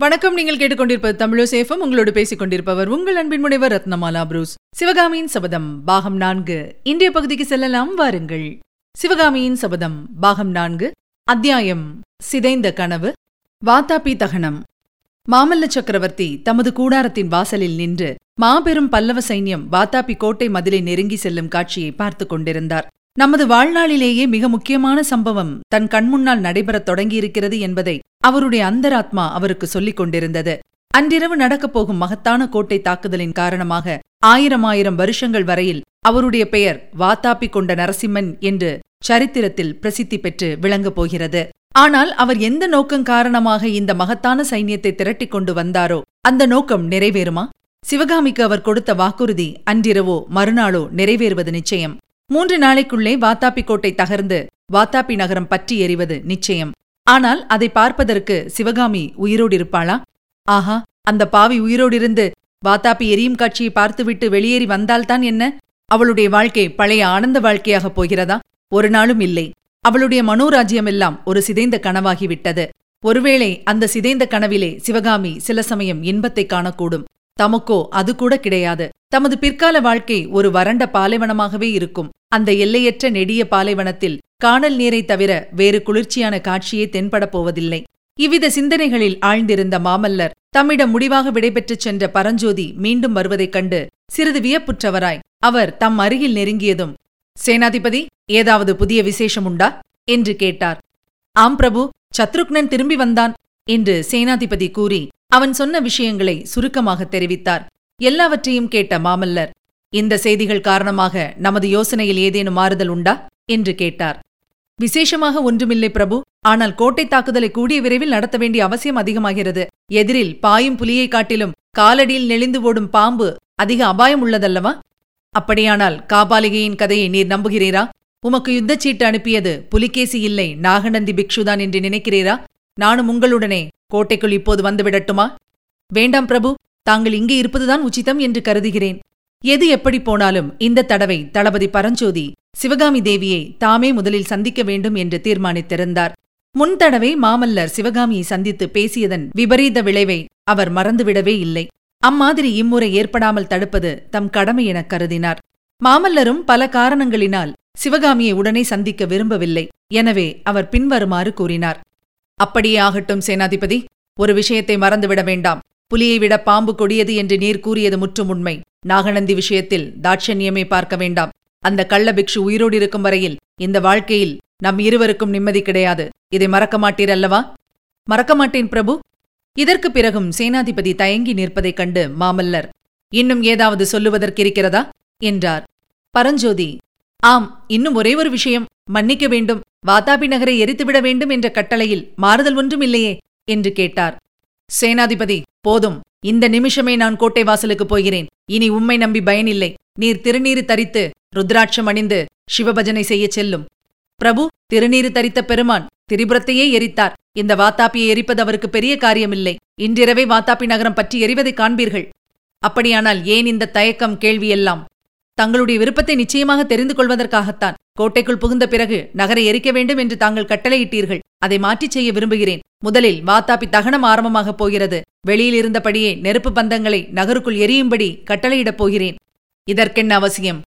வணக்கம் நீங்கள் கேட்டுக்கொண்டிருப்பது தமிழசேஃபம் உங்களோடு பேசிக் கொண்டிருப்பவர் உங்கள் அன்பின் முனைவர் ரத்னமாலா புரூஸ். சிவகாமியின் சபதம் பாகம் நான்கு. இன்றைய பகுதிக்கு செல்லலாம் வாருங்கள். சிவகாமியின் சபதம் பாகம் நான்கு. அத்தியாயம் சிதைந்த கனவு. வாத்தாபி தகனம். மாமல்ல சக்கரவர்த்தி தமது கூடாரத்தின் வாசலில் நின்று மாபெரும் பல்லவ சைன்யம் வாத்தாபி கோட்டை மதிலை நெருங்கி செல்லும் காட்சியை பார்த்துக் கொண்டிருந்தார். நமது வாழ்நாளிலேயே மிக முக்கியமான சம்பவம் தன் கண்முன்னால் நடைபெறத் தொடங்கியிருக்கிறது என்பதை அவருடைய அந்தராத்மா அவருக்கு சொல்லிக் கொண்டிருந்தது. அன்றிரவு நடக்கப் போகும் மகத்தான கோட்டை தாக்குதலின் காரணமாக ஆயிரம் ஆயிரம் வருஷங்கள் வரையில் அவருடைய பெயர் வாத்தாப்பி கொண்ட நரசிம்மன் என்று சரித்திரத்தில் பிரசித்தி பெற்று விளங்கப் போகிறது. ஆனால் அவர் எந்த நோக்கம் காரணமாக இந்த மகத்தான சைன்யத்தை திரட்டிக் கொண்டு வந்தாரோ அந்த நோக்கம் நிறைவேறுமா? சிவகாமிக்கு அவர் கொடுத்த வாக்குறுதி அன்றிரவோ மறுநாளோ நிறைவேறுவது நிச்சயம். மூன்று நாளைக்குள்ளே வாத்தாப்பி கோட்டை தகர்ந்து வாத்தாப்பி நகரம் பற்றி எறிவது நிச்சயம். ஆனால் அதை பார்ப்பதற்கு சிவகாமி உயிரோடு இருப்பாளா? ஆஹா அந்த பாவி உயிரோடிருந்து வாத்தாப்பி எரியும் காட்சியை பார்த்துவிட்டு வெளியேறி வந்தால்தான் என்ன? அவளுடைய வாழ்க்கை பழைய ஆனந்த வாழ்க்கையாகப் போகிறதா? ஒரு நாளும் இல்லை. அவளுடைய மனோராஜ்யமெல்லாம் ஒரு சிதைந்த கனவாகிவிட்டது. ஒருவேளை அந்த சிதைந்த கனவிலே சிவகாமி சில சமயம் இன்பத்தை காணக்கூடும். தமக்கோ அது கூட கிடையாது. தமது பிற்கால வாழ்க்கை ஒரு வறண்ட பாலைவனமாகவே இருக்கும். அந்த எல்லையற்ற நெடிய பாலைவனத்தில் காணல் நீரை தவிர வேறு குளிர்ச்சியான காட்சியே தென்படப் போவதில்லை. இவ்வித சிந்தனைகளில் ஆழ்ந்திருந்த மாமல்லர் தம்மிடம் முடிவாக விடைபெற்றுச் சென்ற பரஞ்சோதி மீண்டும் வருவதைக் கண்டு சிறிது வியப்புற்றவராய் அவர் தம் அருகில் நெருங்கியதும் சேனாதிபதி ஏதாவது புதிய விசேஷம் உண்டா? என்று கேட்டார். ஆம் பிரபு சத்ருக்னன் திரும்பி வந்தான் என்று சேனாதிபதி கூறி அவன் சொன்ன விஷயங்களை சுருக்கமாக தெரிவித்தார். எல்லாவற்றையும் கேட்ட மாமல்லர் இந்த செய்திகள் காரணமாக நமது யோசனையில் ஏதேனும் மாறுதல் உண்டா? என்று கேட்டார். விசேஷமாக ஒன்றுமில்லை பிரபு. ஆனால் கோட்டை தாக்குதலை கூடிய விரைவில் நடத்த வேண்டிய அவசியம் அதிகமாகிறது. எதிரில் பாயும் புலியை காட்டிலும் காலடியில் நெளிந்து ஓடும் பாம்பு அதிக அபாயம் உள்ளதல்லவா? அப்படியானால் காபாலிகையின் கதையை நீர் நம்புகிறீரா? உமக்கு யுத்தச்சீட்டு அனுப்பியது புலிகேசி இல்லை நாகநந்தி பிக்ஷுதான் என்று நினைக்கிறீரா? நானும் உங்களுடனே கோட்டைக்குள் இப்போது வந்துவிடட்டுமா? வேண்டாம் பிரபு. தாங்கள் இங்கே இருப்பதுதான் உச்சிதம் என்று கருதுகிறேன். எது எப்படி போனாலும் இந்த தடவை தளபதி பரஞ்சோதி சிவகாமி தேவியை தாமே முதலில் சந்திக்க வேண்டும் என்று தீர்மானித்திருந்தார். முன்தடவை மாமல்லர் சிவகாமியை சந்தித்து பேசியதன் விபரீத விளைவை அவர் மறந்துவிடவே இல்லை. அம்மாதிரி இம்முறை ஏற்படாமல் தடுப்பது தம் கடமை எனக் கருதினார். மாமல்லரும் பல காரணங்களினால் சிவகாமியை உடனே சந்திக்க விரும்பவில்லை. எனவே அவர் பின்வருமாறு கூறினார். அப்படியே ஆகட்டும் சேனாதிபதி. ஒரு விஷயத்தை மறந்துவிட வேண்டாம். புலியை விட பாம்பு கொடியது என்று நீர் கூறியது முற்றும் உண்மை. நாகநந்தி விஷயத்தில் தாட்சண்யமே பார்க்க வேண்டாம். அந்த கள்ள பிக்ஷு உயிரோடு இருக்கும் வரையில் இந்த வாழ்க்கையில் நம் இருவருக்கும் நிம்மதி கிடையாது. இதை மறக்க மாட்டீர் அல்லவா மறக்க மாட்டேன் பிரபு. இதற்குப் பிறகும் சேனாதிபதி தயங்கி நிற்பதைக் கண்டு மாமல்லர் இன்னும் ஏதாவது சொல்லுவதற்கிருக்கிறதா என்றார். பரஞ்சோதி ஆம் இன்னும் ஒரே ஒரு விஷயம். மன்னிக்க வேண்டும். வாதாபி நகரை எரித்துவிட வேண்டும் என்ற கட்டளையில் மாறுதல் ஒன்றும் இல்லையே என்று கேட்டார். சேனாதிபதி போதும். இந்த நிமிஷமே நான் கோட்டை வாசலுக்கு போகிறேன். இனி உம்மை நம்பி பயனில்லை. நீர் திருநீறு தரித்து ருத்ராட்சம் அணிந்து சிவபஜனை செய்யச் செல்லும். பிரபு திருநீறு தரித்த பெருமான் திரிபுரத்தையே எரித்தார். இந்த வாத்தாப்பியை எரிப்பது அவருக்கு பெரிய காரியமில்லை. இன்றிரவே வாத்தாப்பி நகரம் பற்றி எரிவதை காண்பீர்கள். அப்படியானால் ஏன் இந்த தயக்கம் கேள்வியெல்லாம் தங்களுடைய விருப்பத்தை நிச்சயமாக தெரிந்து கொள்வதற்காகத்தான். கோட்டைக்குள் புகுந்த பிறகு நகரை எரிக்க வேண்டும் என்று தாங்கள் கட்டளையிட்டீர்கள். அதை மாற்றிச் செய்ய விரும்புகிறேன். முதலில் வாத்தாப்பி தகனம் ஆரம்பமாகப் போகிறது. வெளியில் இருந்தபடியே நெருப்பு பந்தங்களை நகருக்குள் எரியும்படி கட்டளையிடப் போகிறேன். இதற்கென்ன அவசியம்?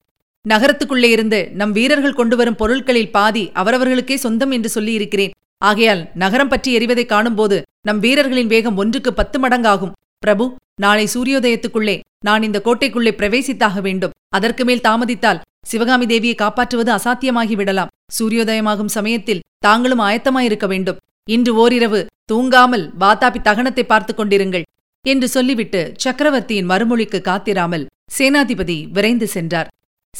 நகரத்துக்குள்ளே இருந்து நம் வீரர்கள் கொண்டு வரும் பொருட்களில் பாதி அவரவர்களுக்கே சொந்தம் என்று சொல்லியிருக்கிறேன். ஆகையால் நகரம் பற்றி எரிவதை காணும்போது நம் வீரர்களின் வேகம் ஒன்றுக்கு பத்து மடங்காகும். பிரபு நாளை சூரியோதயத்துக்குள்ளே நான் இந்த கோட்டைக்குள்ளே பிரவேசித்தாக வேண்டும். அதற்கு மேல் தாமதித்தால் சிவகாமி தேவியை காப்பாற்றுவது அசாத்தியமாகி விடலாம். சூரியோதயமாகும் சமயத்தில் தாங்களும் ஆயத்தமாயிருக்க வேண்டும். இன்று ஓரிரவு தூங்காமல் வாத்தாபி தகனத்தை பார்த்துக் கொண்டிருங்கள் என்று சொல்லிவிட்டு சக்கரவர்த்தியின் மறுமொழிக்கு காத்திராமல் சேனாதிபதி விரைந்து சென்றார்.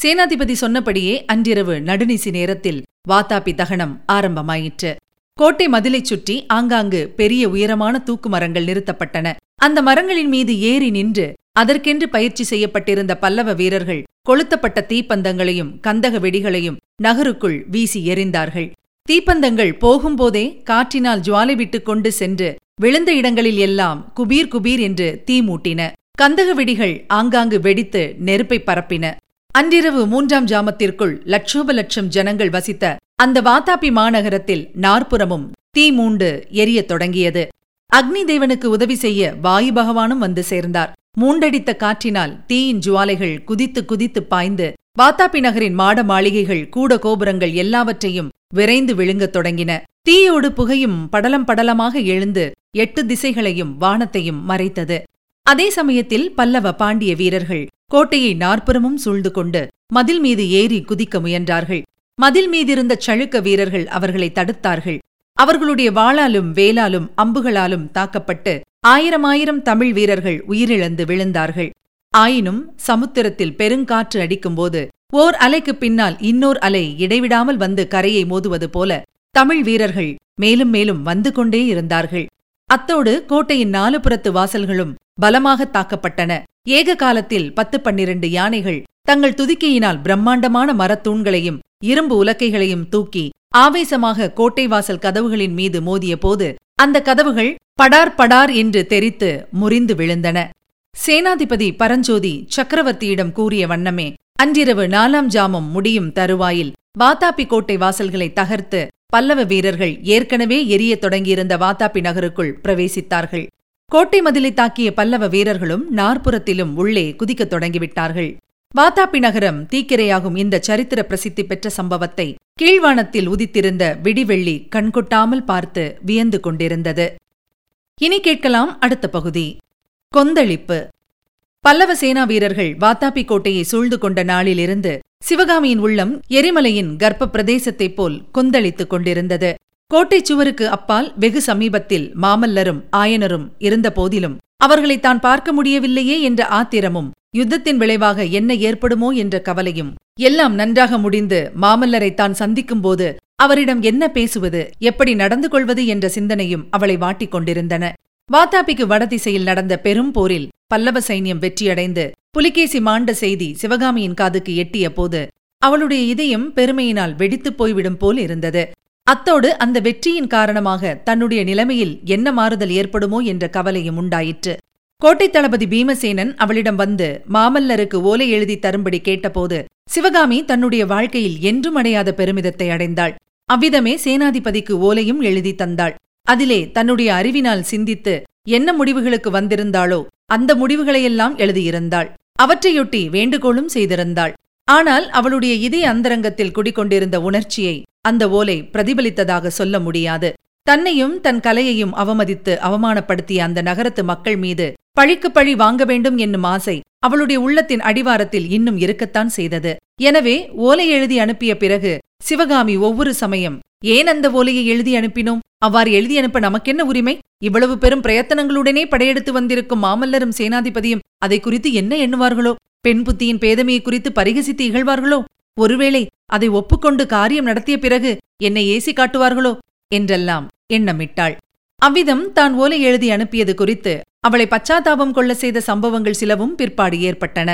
சேனாதிபதி சொன்னபடியே அன்றிரவு நடுநிசி நேரத்தில் வாத்தாபி தகனம் ஆரம்பமாயிற்று. கோட்டை மதிலைச் சுற்றி ஆங்காங்கு பெரிய உயரமான தூக்கு மரங்கள் நிறுத்தப்பட்டன. அந்த மரங்களின் மீது ஏறி நின்று அதற்கென்று பயிற்சி செய்யப்பட்டிருந்த பல்லவ வீரர்கள் கொளுத்தப்பட்ட தீப்பந்தங்களையும் கந்தக வெடிகளையும் நகருக்குள் வீசி எறிந்தார்கள். தீப்பந்தங்கள் போகும்போதே காற்றினால் ஜுவாலை விட்டுக் கொண்டு சென்று விழுந்த இடங்களில் எல்லாம் குபீர் குபீர் என்று தீ மூட்டின. கந்தக வெடிகள் ஆங்காங்கு வெடித்து நெருப்பை பரப்பின. அன்றிரவு மூன்றாம் ஜாமத்திற்குள் லட்சோப லட்சம் ஜனங்கள் வசித்த அந்த வாத்தாபி மாநகரத்தில் நாற்புறமும் தீ மூண்டு எரியத் தொடங்கியது. அக்னி தேவனுக்கு உதவி செய்ய வாயு பகவானும் வந்து சேர்ந்தார். மூண்டடித்த காற்றினால் தீயின் ஜுவாலைகள் குதித்து குதித்து பாய்ந்து வாத்தாப்பி நகரின் மாட மாளிகைகள் கூட கோபுரங்கள் எல்லாவற்றையும் விரைந்து விழுங்கத் தொடங்கின. தீயோடு புகையும் படலம் படலமாக எழுந்து எட்டு திசைகளையும் வானத்தையும் மறைத்தது. அதே சமயத்தில் பல்லவ பாண்டிய வீரர்கள் கோட்டையை நாற்புறமும் சூழ்ந்து கொண்டு மதில் மீது ஏறி குதிக்க முயன்றார்கள். மதில் மீதிருந்த சழுக்க வீரர்கள் அவர்களை தடுத்தார்கள். அவர்களுடைய வாளாலும் வேலாலும் அம்புகளாலும் தாக்கப்பட்டு ஆயிரம் ஆயிரம் தமிழ் வீரர்கள் உயிரிழந்து விழுந்தார்கள். ஆயினும் சமுத்திரத்தில் பெருங்காற்று அடிக்கும்போது ஓர் அலைக்கு பின்னால் இன்னோர் அலை இடைவிடாமல் வந்து கரையை மோதுவது போல தமிழ் வீரர்கள் மேலும் மேலும் வந்து கொண்டே இருந்தார்கள். அத்தோடு கோட்டையின் நாலு புறத்து வாசல்களும் பலமாக தாக்கப்பட்டன. ஏக காலத்தில் பத்து பன்னிரண்டு யானைகள் தங்கள் துதிக்கையினால் பிரம்மாண்டமான மரத்தூண்களையும் இரும்பு உலக்கைகளையும் தூக்கி ஆவேசமாக கோட்டை வாசல் கதவுகளின் மீது மோதிய போது அந்த கதவுகள் படார் படார் என்று தெரித்து முறிந்து விழுந்தன. சேனாதிபதி பரஞ்சோதி சக்கரவர்த்தியிடம் கூறிய வண்ணமே அன்றிரவு நாலாம் ஜாமம் முடியும் தருவாயில் வாத்தாப்பி கோட்டை வாசல்களை தகர்த்து பல்லவ வீரர்கள் ஏற்கனவே எரிய தொடங்கியிருந்த வாத்தாப்பி நகருக்குள் பிரவேசித்தார்கள். கோட்டை மதிலை தாக்கிய பல்லவ வீரர்களும் நாற்புறத்திலும் உள்ளே குதிக்கத் தொடங்கிவிட்டார்கள். வாத்தாப்பி நகரம் தீக்கிரையாகும் இந்த சரித்திர பிரசித்தி பெற்ற சம்பவத்தை கீழ்வானத்தில் உதித்திருந்த விடிவெள்ளி கண்கொட்டாமல் பார்த்து வியந்து கொண்டிருந்தது. இனி கேட்கலாம் அடுத்த பகுதி. கொந்தளிப்பு. பல்லவ சேனா வீரர்கள் வாத்தாபி கோட்டையை சூழ்ந்து கொண்ட நாளிலிருந்து சிவகாமியின் உள்ளம் எரிமலையின் கர்ப்ப பிரதேசத்தைப் போல் கொந்தளித்துக் கொண்டிருந்தது. கோட்டைச் சுவருக்கு அப்பால் வெகு சமீபத்தில் மாமல்லரும் ஆயனரும் இருந்த போதிலும் அவர்களை தான் பார்க்க முடியவில்லையே என்ற ஆத்திரமும் யுத்தத்தின் விளைவாக என்ன ஏற்படுமோ என்ற கவலையும் எல்லாம் நன்றாக முடிந்து மாமல்லரை தான் சந்திக்கும்போது அவரிடம் என்ன பேசுவது எப்படி நடந்து கொள்வது என்ற சிந்தனையும் அவளை வாட்டிக் கொண்டிருந்தன. வாத்தாப்பிக்கு வடதிசையில் நடந்த பெரும் போரில் பல்லவ சைன்யம் வெற்றியடைந்து புலிகேசி மாண்ட செய்தி சிவகாமியின் காதுக்கு எட்டிய போது அவளுடைய இதயம் பெருமையினால் வெடித்துப் போய்விடும் போல் இருந்தது. அத்தோடு அந்த வெற்றியின் காரணமாக தன்னுடைய நிலைமையில் என்ன மாறுதல் ஏற்படுமோ என்ற கவலையும் உண்டாயிற்று. கோட்டை தளபதி பீமசேனன் அவளிடம் வந்து மாமல்லருக்கு ஓலை எழுதி தரும்படி கேட்டபோது சிவகாமி தன்னுடைய வாழ்க்கையில் என்றும் அடையாத பெருமிதத்தை அடைந்தாள். அவ்விதமே சேனாதிபதிக்கு ஓலையும் எழுதி தந்தாள். அதிலே தன்னுடைய அறிவினால் சிந்தித்து என்ன முடிவுகளுக்கு வந்திருந்தாளோ அந்த முடிவுகளையெல்லாம் எழுதியிருந்தாள். அவற்றையொட்டி வேண்டுகோளும் செய்திருந்தாள். ஆனால் அவளுடைய இதய அந்தரங்கத்தில் குடிக்கொண்டிருந்த உணர்ச்சியை அந்த ஓலை பிரதிபலித்ததாக சொல்ல முடியாது. தன்னையும் தன் கலையையும் அவமதித்து அவமானப்படுத்திய அந்த நகரத்து மக்கள் மீது பழிக்கு பழி வாங்க வேண்டும் என்னும் ஆசை அவளுடைய உள்ளத்தின் அடிவாரத்தில் இன்னும் இருக்கத்தான் செய்தது. எனவே ஓலை எழுதி அனுப்பிய பிறகு சிவகாமி ஒவ்வொரு சமயம் ஏன் அந்த ஓலையை எழுதி அனுப்பினோம்? அவ்வாறு எழுதி அனுப்ப நமக்கென்ன உரிமை? இவ்வளவு பெரும் பிரயத்தனங்களுடனே படையெடுத்து வந்திருக்கும் மாமல்லரும் சேனாதிபதியும் அதை குறித்து என்ன எண்ணுவார்களோ? பெண் புத்தியின் பேதமையை குறித்து பரிகசித்து இகழ்வார்களோ? ஒருவேளை அதை ஒப்புக்கொண்டு காரியம் நடத்திய பிறகு என்னை ஏசி காட்டுவார்களோ? என்றெல்லாம் எண்ணமிட்டாள். அவ்விதம் தான் ஓலை எழுதி அனுப்பியது குறித்து அவளை பச்சாத்தாபம் கொள்ள செய்த சம்பவங்கள் சிலவும் பிற்பாடு ஏற்பட்டன.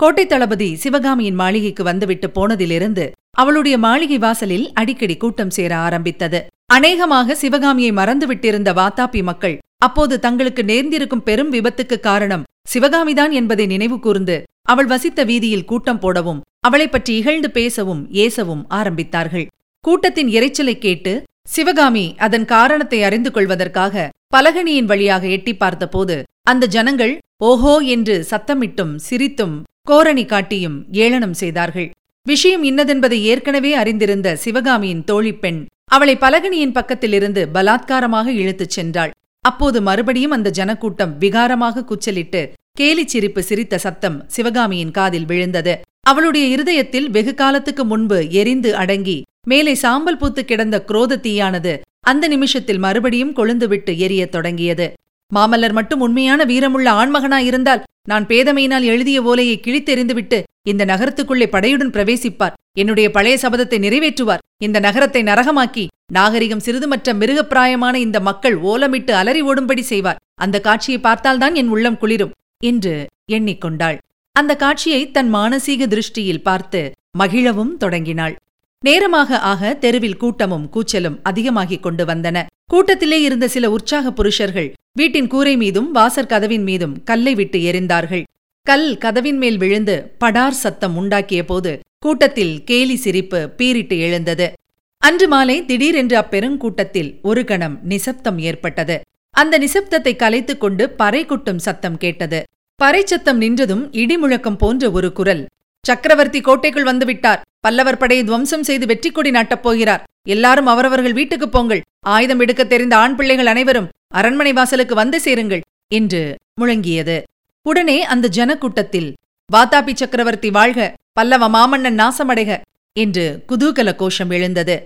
கோட்டை தளபதி சிவகாமியின் மாளிகைக்கு வந்துவிட்டு போனதிலிருந்து அவளுடைய மாளிகை வாசலில் அடிக்கடி கூட்டம் சேர ஆரம்பித்தது. அநேகமாக சிவகாமியை மறந்துவிட்டிருந்த வாத்தாப்பி மக்கள் அப்போது தங்களுக்கு நேர்ந்திருக்கும் பெரும் விபத்துக்கு காரணம் சிவகாமிதான் என்பதை நினைவு கூர்ந்து அவள் வசித்த வீதியில் கூட்டம் போடவும் அவளைப் பற்றி இகழ்ந்து பேசவும் ஏசவும் ஆரம்பித்தார்கள். கூட்டத்தின் இரைச்சலை கேட்டு சிவகாமி அதன் காரணத்தை அறிந்து கொள்வதற்காக பலகணியின் வழியாக எட்டி பார்த்தபோது அந்த ஜனங்கள் ஓஹோ என்று சத்தமிட்டும் சிரித்தும் கோரணி காட்டியும் ஏளனம் செய்தார்கள். விஷயம் இன்னதென்பதை ஏற்கனவே அறிந்திருந்த சிவகாமியின் தோழிப்பெண் அவளை பலகணியின் பக்கத்திலிருந்து பலாத்காரமாக இழுத்துச் சென்றாள். அப்போது மறுபடியும் அந்த ஜனக்கூட்டம் விகாரமாக குச்சலிட்டு கேலிச் சிரிப்பு சிரித்த சத்தம் சிவகாமியின் காதில் விழுந்தது. அவளுடைய இருதயத்தில் வெகு காலத்துக்கு முன்பு எரிந்து அடங்கி மேலே சாம்பல் பூத்து கிடந்த குரோத தீயானது அந்த நிமிஷத்தில் மறுபடியும் கொழுந்துவிட்டு எரியத் தொடங்கியது. மாமல்லர் மட்டும் உண்மையான வீரமுள்ள ஆண்மகனாயிருந்தால் நான் பேதமையினால் எழுதிய ஓலையை கிழித்தெறிந்துவிட்டு இந்த நகரத்துக்குள்ளே படையுடன் பிரவேசிப்பார். என்னுடைய பழைய சபதத்தை நிறைவேற்றுவார். இந்த நகரத்தை நரகமாக்கி நாகரிகம் சிறிதுமற்ற மிருகப்பிராயமான இந்த மக்கள் ஓலமிட்டு அலறி ஓடும்படி செய்வார். அந்த காட்சியை பார்த்தால்தான் என் உள்ளம் குளிரும் என்று எண்ணிக்கொண்டாள். அந்த காட்சியை தன் மானசீக திருஷ்டியில் பார்த்து மகிழவும் தொடங்கினாள். நேரமாக ஆக தெருவில் கூட்டமும் கூச்சலும் அதிகமாகிக் கொண்டு வந்தன. கூட்டத்திலே இருந்த சில உற்சாக புருஷர்கள் வீட்டின் கூரை மீதும் வாசற் கதவின் மீதும் கல்லை விட்டு எறிந்தார்கள். கல் கதவின் மேல் விழுந்து படார் சத்தம் உண்டாக்கிய போது கூட்டத்தில் கேலி சிரிப்பு பீரிட்டு எழுந்தது. அன்று மாலை திடீரென்று அப்பெருங்கூட்டத்தில் ஒரு கணம் நிசப்தம் ஏற்பட்டது. அந்த நிசப்தத்தை கலைத்துக் கொண்டு பறை குட்டும் சத்தம் கேட்டது. பறை சத்தம் நின்றதும் இடிமுழக்கம் போன்ற ஒரு குரல். சக்கரவர்த்தி கோட்டைக்குள் வந்துவிட்டார் பல்லவர் படையை துவம்சம் செய்து வெற்றி கொடி நாட்டப் போகிறார். எல்லாரும் அவரவர்கள் வீட்டுக்குப் போங்கள். ஆயுதம் எடுக்க தெரிந்த ஆண் பிள்ளைகள் அனைவரும் அரண்மனை வாசலுக்கு வந்து சேருங்கள் என்று முழங்கியது. உடனே அந்த ஜனக்கூட்டத்தில் வாத்தாபி சக்கரவர்த்தி வாழ்க. பல்லவ மாமன்னன் நாசமடைக என்று குதூகல கோஷம் எழுந்தது.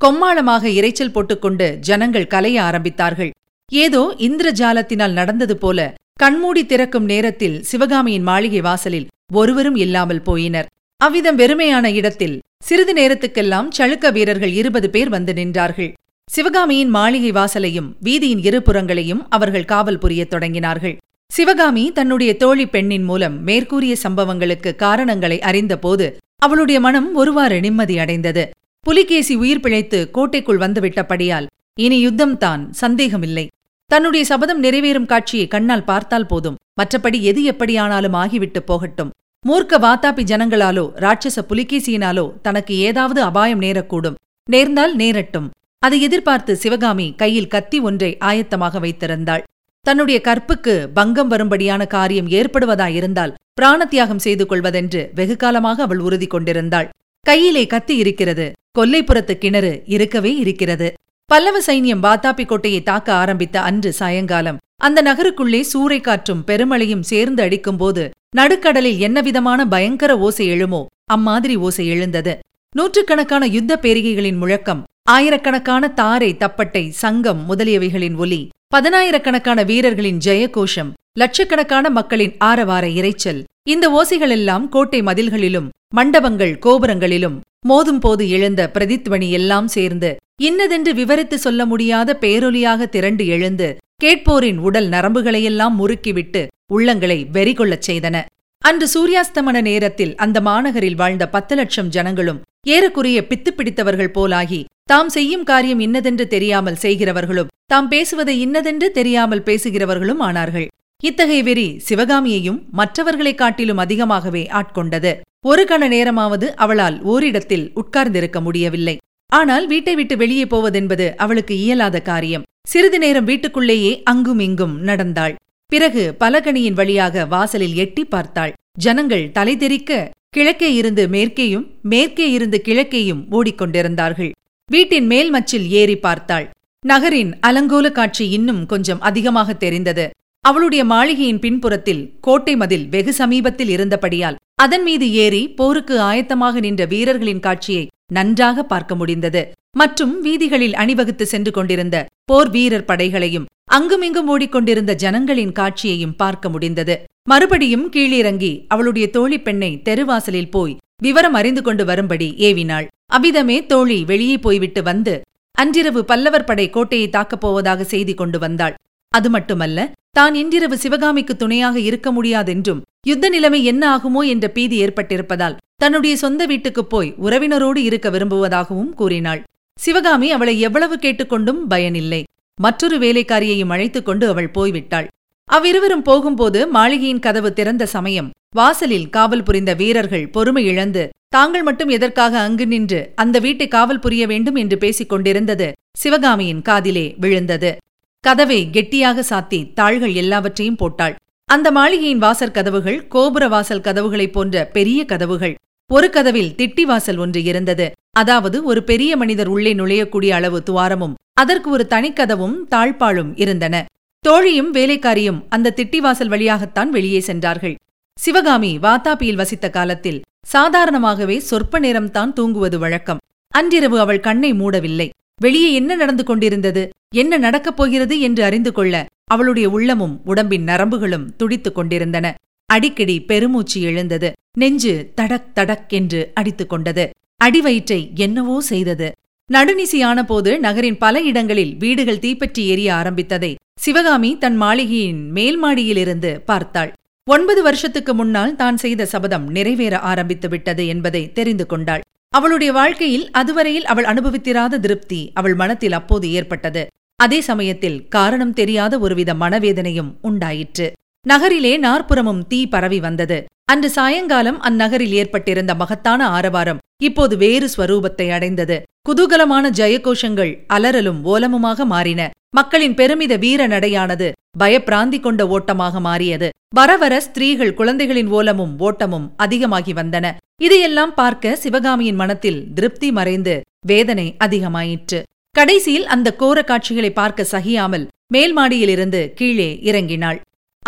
கொம்மாளமாக இரைச்சல் போட்டுக்கொண்டு ஜனங்கள் கலைய ஆரம்பித்தார்கள். ஏதோ இந்திரஜாலத்தினால் நடந்தது போல கண்மூடி திறக்கும் நேரத்தில் சிவகாமியின் மாளிகை வாசலில் ஒருவரும் இல்லாமல் போயினர். அவ்விதம் வெறுமையான இடத்தில் சிறிது நேரத்துக்கெல்லாம் சளுக்க வீரர்கள் இருபது பேர் வந்து நின்றார்கள். சிவகாமியின் மாளிகை வாசலையும் வீதியின் இருபுறங்களையும் அவர்கள் காவல் புரியத் தொடங்கினார்கள். சிவகாமி தன்னுடைய தோழி பெண்ணின் மூலம் மேற்கூறிய சம்பவங்களுக்கு காரணங்களை அறிந்தபோது அவளுடைய மனம் ஒருவாறு நிம்மதி அடைந்தது. புலிகேசி உயிர் பிழைத்து கோட்டைக்குள் வந்துவிட்டபடியால் இனி யுத்தம்தான் சந்தேகமில்லை. தன்னுடைய சபதம் நிறைவேறும் காட்சியை கண்ணால் பார்த்தால் போதும். மற்றபடி எது எப்படியானாலும் ஆகிவிட்டு போகட்டும். மூர்க்க வாத்தாபி ஜனங்களாலோ ராட்சச புலிகேசியினாலோ தனக்கு ஏதாவது அபாயம் நேரக்கூடும். நேர்ந்தால் நேரட்டும். அதை எதிர்பார்த்து சிவகாமி கையில் கத்தி ஒன்றை ஆயத்தமாக வைத்திருந்தாள். தன்னுடைய கற்புக்கு பங்கம் வரும்படியான காரியம் ஏற்படுவதாயிருந்தால் பிராணத்தியாகம் செய்து கொள்வதென்று வெகு காலமாக அவள் உறுதி கொண்டிருந்தாள். கையிலே கத்தி இருக்கிறது. கொல்லைப்புறத்து கிணறு இருக்கவே இருக்கிறது. பல்லவ சைன்யம் வாத்தாப்பி கோட்டையை தாக்க ஆரம்பித்த அன்று சாயங்காலம் அந்த நகருக்குள்ளே சூறைக்காற்றும் பெருமழையும் சேர்ந்து அடிக்கும்போது நடுக்கடலில் என்னவிதமான பயங்கர ஓசை எழுமோ அம்மாதிரி ஓசை எழுந்தது. நூற்றுக்கணக்கான யுத்த பேரிகைகளின் முழக்கம் ஆயிரக்கணக்கான தாரை தப்பட்டை சங்கம் முதலியவைகளின் ஒலி பதினாயிரக்கணக்கான வீரர்களின் ஜெயகோஷம் லட்சக்கணக்கான மக்களின் ஆரவார இரைச்சல். இந்த ஓசைகளெல்லாம் கோட்டை மதில்களிலும் மண்டபங்கள் கோபுரங்களிலும் மோதும் போது எழுந்த பிரதித்வனி எல்லாம் சேர்ந்து இன்னதென்று விவரித்து சொல்ல முடியாத பேரொலியாக திரண்டு எழுந்து கேட்போரின் உடல் நரம்புகளையெல்லாம் முறுக்கிவிட்டு உள்ளங்களை வெறிகொள்ளச் செய்தன. அன்று சூரியாஸ்தமன நேரத்தில் அந்த மாநகரில் வாழ்ந்த பத்து லட்சம் ஜனங்களும் ஏறக்குறைய பித்து பிடித்தவர்கள் போலாகி தாம் செய்யும் காரியம் இன்னதென்று தெரியாமல் செய்கிறவர்களும் தாம் பேசுவதை இன்னதென்று தெரியாமல் பேசுகிறவர்களும் ஆனார்கள். இத்தகைய வெறி சிவகாமியையும் மற்றவர்களைக் காட்டிலும் அதிகமாகவே ஆட்கொண்டது. ஒரு கண நேரமாவது அவளால் ஓரிடத்தில் உட்கார்ந்திருக்க முடியவில்லை. ஆனால் வீட்டை விட்டு வெளியே போவதென்பது அவளுக்கு இயலாத காரியம். சிறிது நேரம் வீட்டுக்குள்ளேயே அங்கும் இங்கும் நடந்தாள். பிறகு பலகணியின் வழியாக வாசலில் எட்டி பார்த்தாள். ஜனங்கள் தலை தெறிக்க கிழக்கே இருந்து மேற்கேயும் மேற்கே இருந்து கிழக்கேயும் ஓடிக்கொண்டிருந்தார்கள். வீட்டின் மேல் மச்சில் ஏறி பார்த்தாள். நகரின் அலங்கோல காட்சி இன்னும் கொஞ்சம் அதிகமாக தெரிந்தது. அவளுடைய மாளிகையின் பின்புறத்தில் கோட்டை மதில் வெகு சமீபத்தில் இருந்தபடியால் அதன் மீது ஏறி போருக்கு ஆயத்தமாக நின்ற வீரர்களின் காட்சியை நன்றாக பார்க்க முடிந்தது. மற்றும் வீதிகளில் அணிவகுத்து சென்று கொண்டிருந்த போர் வீரர் படைகளையும் அங்குமிங்கும் ஓடிக்கொண்டிருந்த ஜனங்களின் காட்சியையும் பார்க்க முடிந்தது. மறுபடியும் கீழிறங்கி அவளுடைய தோழி பெண்ணை தெருவாசலில் போய் விவரம் அறிந்து கொண்டு வரும்படி ஏவினாள். அபிதமே தோழி வெளியே போய்விட்டு வந்து அன்றிரவு பல்லவர் படை கோட்டையை தாக்கப் போவதாக செய்தி கொண்டு வந்தாள். அது மட்டுமல்ல தான் இன்றிரவு சிவகாமிக்கு துணையாக இருக்க முடியாதென்றும் யுத்த நிலைமை என்ன ஆகுமோ என்ற பீதி ஏற்பட்டிருப்பதால் தன்னுடைய சொந்த வீட்டுக்குப் போய் உறவினரோடு இருக்க விரும்புவதாகவும் கூறினாள். சிவகாமி அவளை எவ்வளவு கேட்டுக்கொண்டும் பயனில்லை. மற்றொரு வேலைக்காரியையும் அழைத்துக் கொண்டு அவள் போய்விட்டாள். அவ்விருவரும் போகும்போது மாளிகையின் கதவு திறந்த சமயம் வாசலில் காவல் புரிந்த வீரர்கள் பொறுமை இழந்து தாங்கள் மட்டும் எதற்காக அங்கு நின்று அந்த வீட்டை காவல் புரிய வேண்டும் என்று பேசிக் கொண்டிருந்தது சிவகாமியின் காதிலே விழுந்தது. கதவை கெட்டியாக சாத்தி தாள்கள் எல்லாவற்றையும் போட்டாள். அந்த மாளிகையின் வாசற் கதவுகள் கோபுர வாசல் கதவுகளைப் போன்ற பெரிய கதவுகள். ஒரு கதவில் திட்டி வாசல் ஒன்று இருந்தது. அதாவது ஒரு பெரிய மனிதர் உள்ளே நுழையக்கூடிய அளவு துவாரமும் அதற்கு ஒரு தனிக்கதவும் தாழ்ப்பாளும் இருந்தன. தோழியும் வேலைக்காரியும் அந்த திட்டிவாசல் வழியாகத்தான் வெளியே சென்றார்கள். சிவகாமி வாத்தாப்பியில் வசித்த காலத்தில் சாதாரணமாகவே சொற்ப நேரம்தான் தூங்குவது வழக்கம். அன்றிரவு அவள் கண்ணை மூடவில்லை. வெளியே என்ன நடந்து கொண்டிருந்தது? என்ன நடக்கப் போகிறது என்று அறிந்து கொள்ள அவளுடைய உள்ளமும் உடம்பின் நரம்புகளும் துடித்துக் கொண்டிருந்தன. அடிக்கடி பெருமூச்சு எழுந்தது. நெஞ்சு தடக் தடக் என்று அடித்துக் கொண்டது. அடிவயிற்றை என்னவோ செய்தது. நடுநிசியான போது நகரின் பல இடங்களில் வீடுகள் தீப்பற்றி எரிய ஆரம்பித்ததை சிவகாமி தன் மாளிகையின் மேல் மாடியிலிருந்து பார்த்தாள். ஒன்பது வருஷத்துக்கு முன்னால் தான் செய்த சபதம் நிறைவேற ஆரம்பித்து விட்டது என்பதை தெரிந்து கொண்டாள். அவளுடைய வாழ்க்கையில் அதுவரையில் அவள் அனுபவித்திராத திருப்தி அவள் மனத்தில் அப்போது ஏற்பட்டது. அதே சமயத்தில் காரணம் தெரியாத ஒருவித மனவேதனையும் உண்டாயிற்று. நகரிலே நாற்புறமும் தீ பரவி வந்தது. அன்று சாயங்காலம் அந்நகரில் ஏற்பட்டிருந்த மகத்தான ஆரவாரம் இப்போது வேறு ஸ்வரூபத்தை அடைந்தது. குதூகலமான ஜெயகோஷங்கள் அலறலும் ஓலமுமாக மாறின. மக்களின் பெருமித வீர நடையானது பயப்பிராந்தி கொண்ட ஓட்டமாக மாறியது. வரவர ஸ்திரீகள் குழந்தைகளின் ஓலமும் ஓட்டமும் அதிகமாகி வந்தன. இதையெல்லாம் பார்க்க சிவகாமியின் மனத்தில் திருப்தி மறைந்து வேதனை அதிகமாயிற்று. கடைசியில் அந்த கோர காட்சிகளை பார்க்க சகியாமல் மேல்மாடியிலிருந்து கீழே இறங்கினாள்.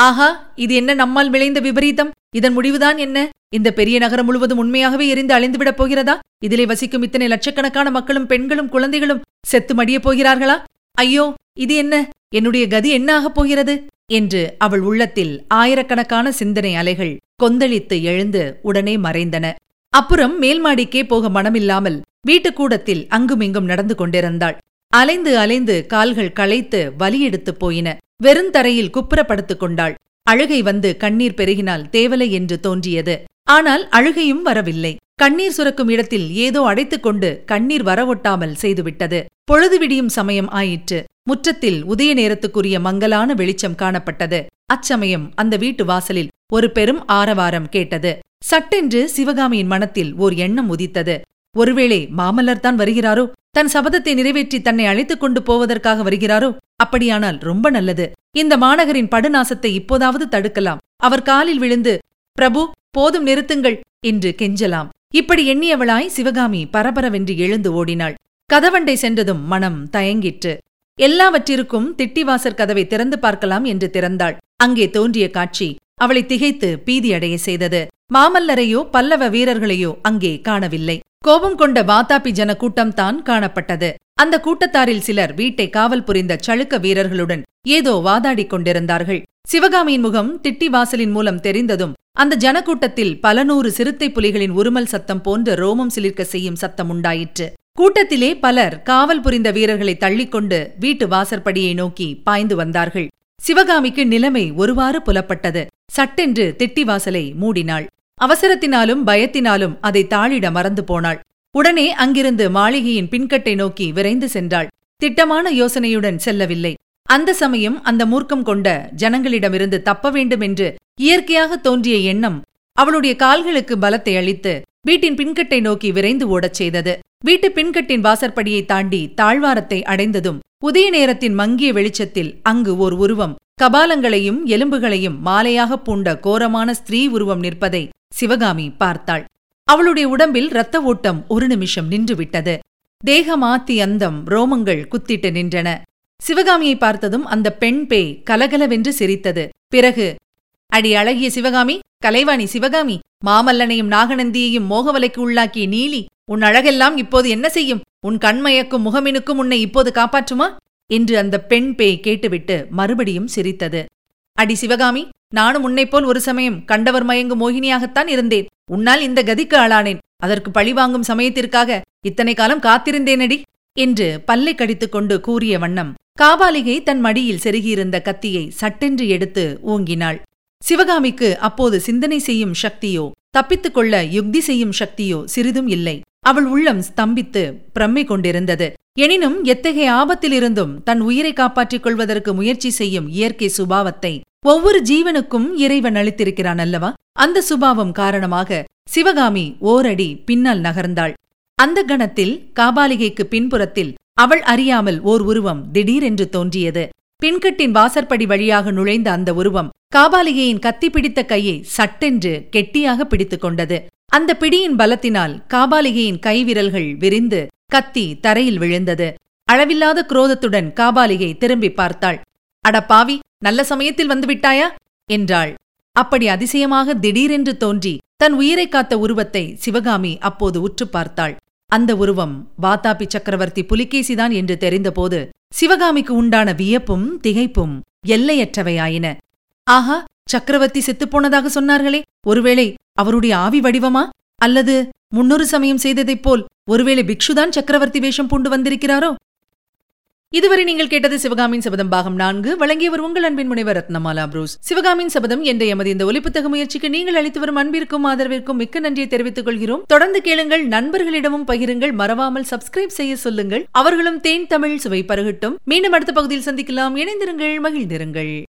ஆஹா இது என்ன நம்மால் விளைந்த விபரீதம்? இதன் முடிவுதான் என்ன? இந்த பெரிய நகரம் முழுவதும் உண்மையாகவே எரிந்து அழிந்துவிடப் போகிறதா? இதிலே வசிக்கும் இத்தனை லட்சக்கணக்கான மக்களும் பெண்களும் குழந்தைகளும் செத்து மடியப் போகிறார்களா? ஐயோ இது என்ன? என்னுடைய கதி என்ன ஆகப் போகிறது? என்று அவள் உள்ளத்தில் ஆயிரக்கணக்கான சிந்தனை அலைகள் கொந்தளித்து எழுந்து உடனே மறைந்தன. அப்புறம் மேல்மாடிக்கே போக மனமில்லாமல் வீட்டுக்கூடத்தில் அங்குமிங்கும் நடந்து கொண்டிருந்தாள். அலைந்து அலைந்து கால்கள் களைத்து வலியெடுத்துப் போயின. வெறுந்தரையில் குப்புறப்படுத்துக் கொண்டாள். அழுகை வந்து கண்ணீர் பெருகினால் தேவலை என்று தோன்றியது. ஆனால் அழுகையும் வரவில்லை. கண்ணீர் சுரக்கும் இடத்தில் ஏதோ அடைத்துக் கொண்டு கண்ணீர் வரவொட்டாமல் செய்துவிட்டது. பொழுது விடியும் சமயம் ஆயிற்று. முற்றத்தில் உதய நேரத்துக்குரிய மங்கலான வெளிச்சம் காணப்பட்டது. அச்சமயம் அந்த வீட்டு வாசலில் ஒரு பெரும் ஆரவாரம் கேட்டது. சட்டென்று சிவகாமியின் மனத்தில் ஓர் எண்ணம் உதித்தது. ஒருவேளை மாமல்லர் தான் வருகிறாரோ? தன் சபதத்தை நிறைவேற்றி தன்னை அழைத்துக் கொண்டு போவதற்காக வருகிறாரோ அப்படியானால் ரொம்ப நல்லது. இந்த மாநகரின் படுநாசத்தை இப்போதாவது தடுக்கலாம். அவர் காலில் விழுந்து பிரபு போதும் நிறுத்துங்கள் என்று கெஞ்சலாம். இப்படி எண்ணியவளாய் சிவகாமி பரபரவென்று எழுந்து ஓடினாள். கதவண்டை சென்றதும் மனம் தயங்கிற்று. எல்லாவற்றிற்கும் திட்டிவாசர் கதவை திறந்து பார்க்கலாம் என்று திறந்தாள். அங்கே தோன்றிய காட்சி அவளை திகைத்து பீதியடைய செய்தது. மாமல்லரையோ பல்லவ வீரர்களையோ அங்கே காணவில்லை. கோபம் கொண்ட வாதாபி ஜன கூட்டம்தான் காணப்பட்டது. அந்த கூட்டத்தாரில் சிலர் வீட்டை காவல் புரிந்த சளுக்க வீரர்களுடன் ஏதோ வாதாடிக் கொண்டிருந்தார்கள். சிவகாமியின் முகம் திட்டி வாசலின் மூலம் தெரிந்ததும் அந்த ஜனக்கூட்டத்தில் பல நூறு சிறுத்தை புலிகளின் உருமல் சத்தம் போன்ற ரோமம் சிலிர்க்க செய்யும் சத்தம் உண்டாயிற்று. கூட்டத்திலே பலர் காவல் புரிந்த வீரர்களை தள்ளிக்கொண்டு வீட்டு வாசற்படியை நோக்கி பாய்ந்து வந்தார்கள். சிவகாமிக்கு நிலைமை ஒருவாறு புலப்பட்டது. சட்டென்று திட்டி வாசலை மூடினாள். அவசரத்தினாலும் பயத்தினாலும் அதை தாளிட மறந்து போனாள். உடனே அங்கிருந்து மாளிகையின் பின்கட்டை நோக்கி விரைந்து சென்றாள். திட்டமான யோசனையுடன் செல்லவில்லை. அந்த சமயம் அந்த மூர்க்கம் கொண்ட ஜனங்களிடமிருந்து தப்ப வேண்டும் என்று இயற்கையாக தோன்றிய எண்ணம் அவளுடைய கால்களுக்கு பலத்தை அளித்து வீட்டின் பின்கட்டை நோக்கி விரைந்து ஓடச் செய்தது. வீட்டு பின்கட்டின் வாசற்படியை தாண்டி தாழ்வாரத்தை அடைந்ததும் உதய நேரத்தின் மங்கிய வெளிச்சத்தில் அங்கு ஓர் உருவம். கபாலங்களையும் எலும்புகளையும் மாலையாக பூண்ட கோரமான ஸ்திரீ உருவம் நிற்பதை சிவகாமி பார்த்தாள். அவளுடைய உடம்பில் இரத்த ஓட்டம் ஒரு நிமிஷம் நின்றுவிட்டது. தேகமாத்தி அந்தம் ரோமங்கள் குத்திட்டு நின்றன. சிவகாமியை பார்த்ததும் அந்த பெண் பேய் கலகலவென்று சிரித்தது. பிறகு அடி அழகிய சிவகாமி கலைவாணி சிவகாமி மாமல்லனையும் நாகநந்தியையும் மோகவலைக்கு உள்ளாக்கிய நீலி உன் அழகெல்லாம் இப்போது என்ன செய்யும்? உன் கண்மயக்கும் முகமினுக்கும் உன்னை இப்போது காப்பாற்றுமா? என்று அந்த பெண் பேய் கேட்டுவிட்டு மறுபடியும் சிரித்தது. அடி சிவகாமி நானும் உன்னைப்போல் ஒரு சமயம் கண்டவர் மயங்கும் மோகினியாகத்தான் இருந்தேன். உன்னால் இந்த கதிக்கு ஆளானேன். அதற்கு பழிவாங்கும் சமயத்திற்காக இத்தனை காலம் காத்திருந்தேனடி? என்று பல்லை கடித்துக்கொண்டு கூறிய வண்ணம் காபாலிகை தன் மடியில் செருகியிருந்த கத்தியை சட்டென்று எடுத்து ஓங்கினாள். சிவகாமிக்கு அப்போது சிந்தனை செய்யும் சக்தியோ தப்பித்துக் கொள்ள யுக்தி செய்யும் சக்தியோ சிறிதும் இல்லை. அவள் உள்ளம் ஸ்தம்பித்து பிரம்மை கொண்டிருந்தது. எனினும் எத்தகைய ஆபத்திலிருந்தும் தன் உயிரை காப்பாற்றிக் கொள்வதற்கு முயற்சி செய்யும் இயற்கை சுபாவத்தை ஒவ்வொரு ஜீவனுக்கும் இறைவன் அளித்திருக்கிறான் அல்லவா? அந்த சுபாவம் காரணமாக சிவகாமி ஓரடி பின்னால் நகர்ந்தாள். அந்த கணத்தில் காபாலிகைக்கு பின்புறத்தில் அவள் அறியாமல் ஓர் உருவம் திடீரென்று தோன்றியது. பின்கட்டின் வாசற்படி வழியாக நுழைந்த அந்த உருவம் காபாலிகையின் கத்தி பிடித்த கையை சட்டென்று கெட்டியாக பிடித்துக் கொண்டது. அந்த பிடியின் பலத்தினால் காபாலிகையின் கைவிரல்கள் விரிந்து கத்தி தரையில் விழுந்தது. அளவில்லாத குரோதத்துடன் காபாலிகை திரும்பி பார்த்தாள். அடப்பாவி பாவி நல்ல சமயத்தில் வந்துவிட்டாயா என்றாள். அப்படி அதிசயமாக திடீரென்று தோன்றி தன் உயிரை காத்த உருவத்தை சிவகாமி அப்போது உற்று பார்த்தாள். அந்த உருவம் வாத்தாபி சக்கரவர்த்தி புலிகேசிதான் என்று தெரிந்தபோது சிவகாமிக்கு உண்டான வியப்பும் திகைப்பும் எல்லையற்றவையாயின. ஆஹா சக்கரவர்த்தி செத்துப்போனதாக சொன்னார்களே. ஒருவேளை அவருடைய ஆவி வடிவமா? அல்லது முன்னொரு சமயம் செய்ததைப் போல் ஒருவேளை பிக்ஷுதான் சக்கரவர்த்தி வேஷம் பூண்டு வந்திருக்கிறாரோ? இதுவரை நீங்கள் கேட்டது சிவகாமின் சபதம் பாகம் நான்கு. வழங்கியவர் உங்கள் அன்பின் முனைவர் ரத்னமாலா புரூஸ். சிவகாமின் சபதம் என்ற எமது இந்த ஒலிப்புத்தக முயற்சிக்கு நீங்கள் அளித்து வரும் அன்பிற்கும் ஆதரவிற்கும் மிக்க நன்றியை தெரிவித்துக் கொள்கிறோம். தொடர்ந்து கேளுங்கள் நண்பர்களிடமும் பகிருங்கள். மறவாமல் சப்ஸ்கிரைப் செய்ய சொல்லுங்கள். அவர்களும் தேன் தமிழ் சுவை பருகட்டும். மீண்டும் அடுத்த பகுதியில் சந்திக்கலாம். இணைந்திருங்கள் மகிழ்ந்திருங்கள்.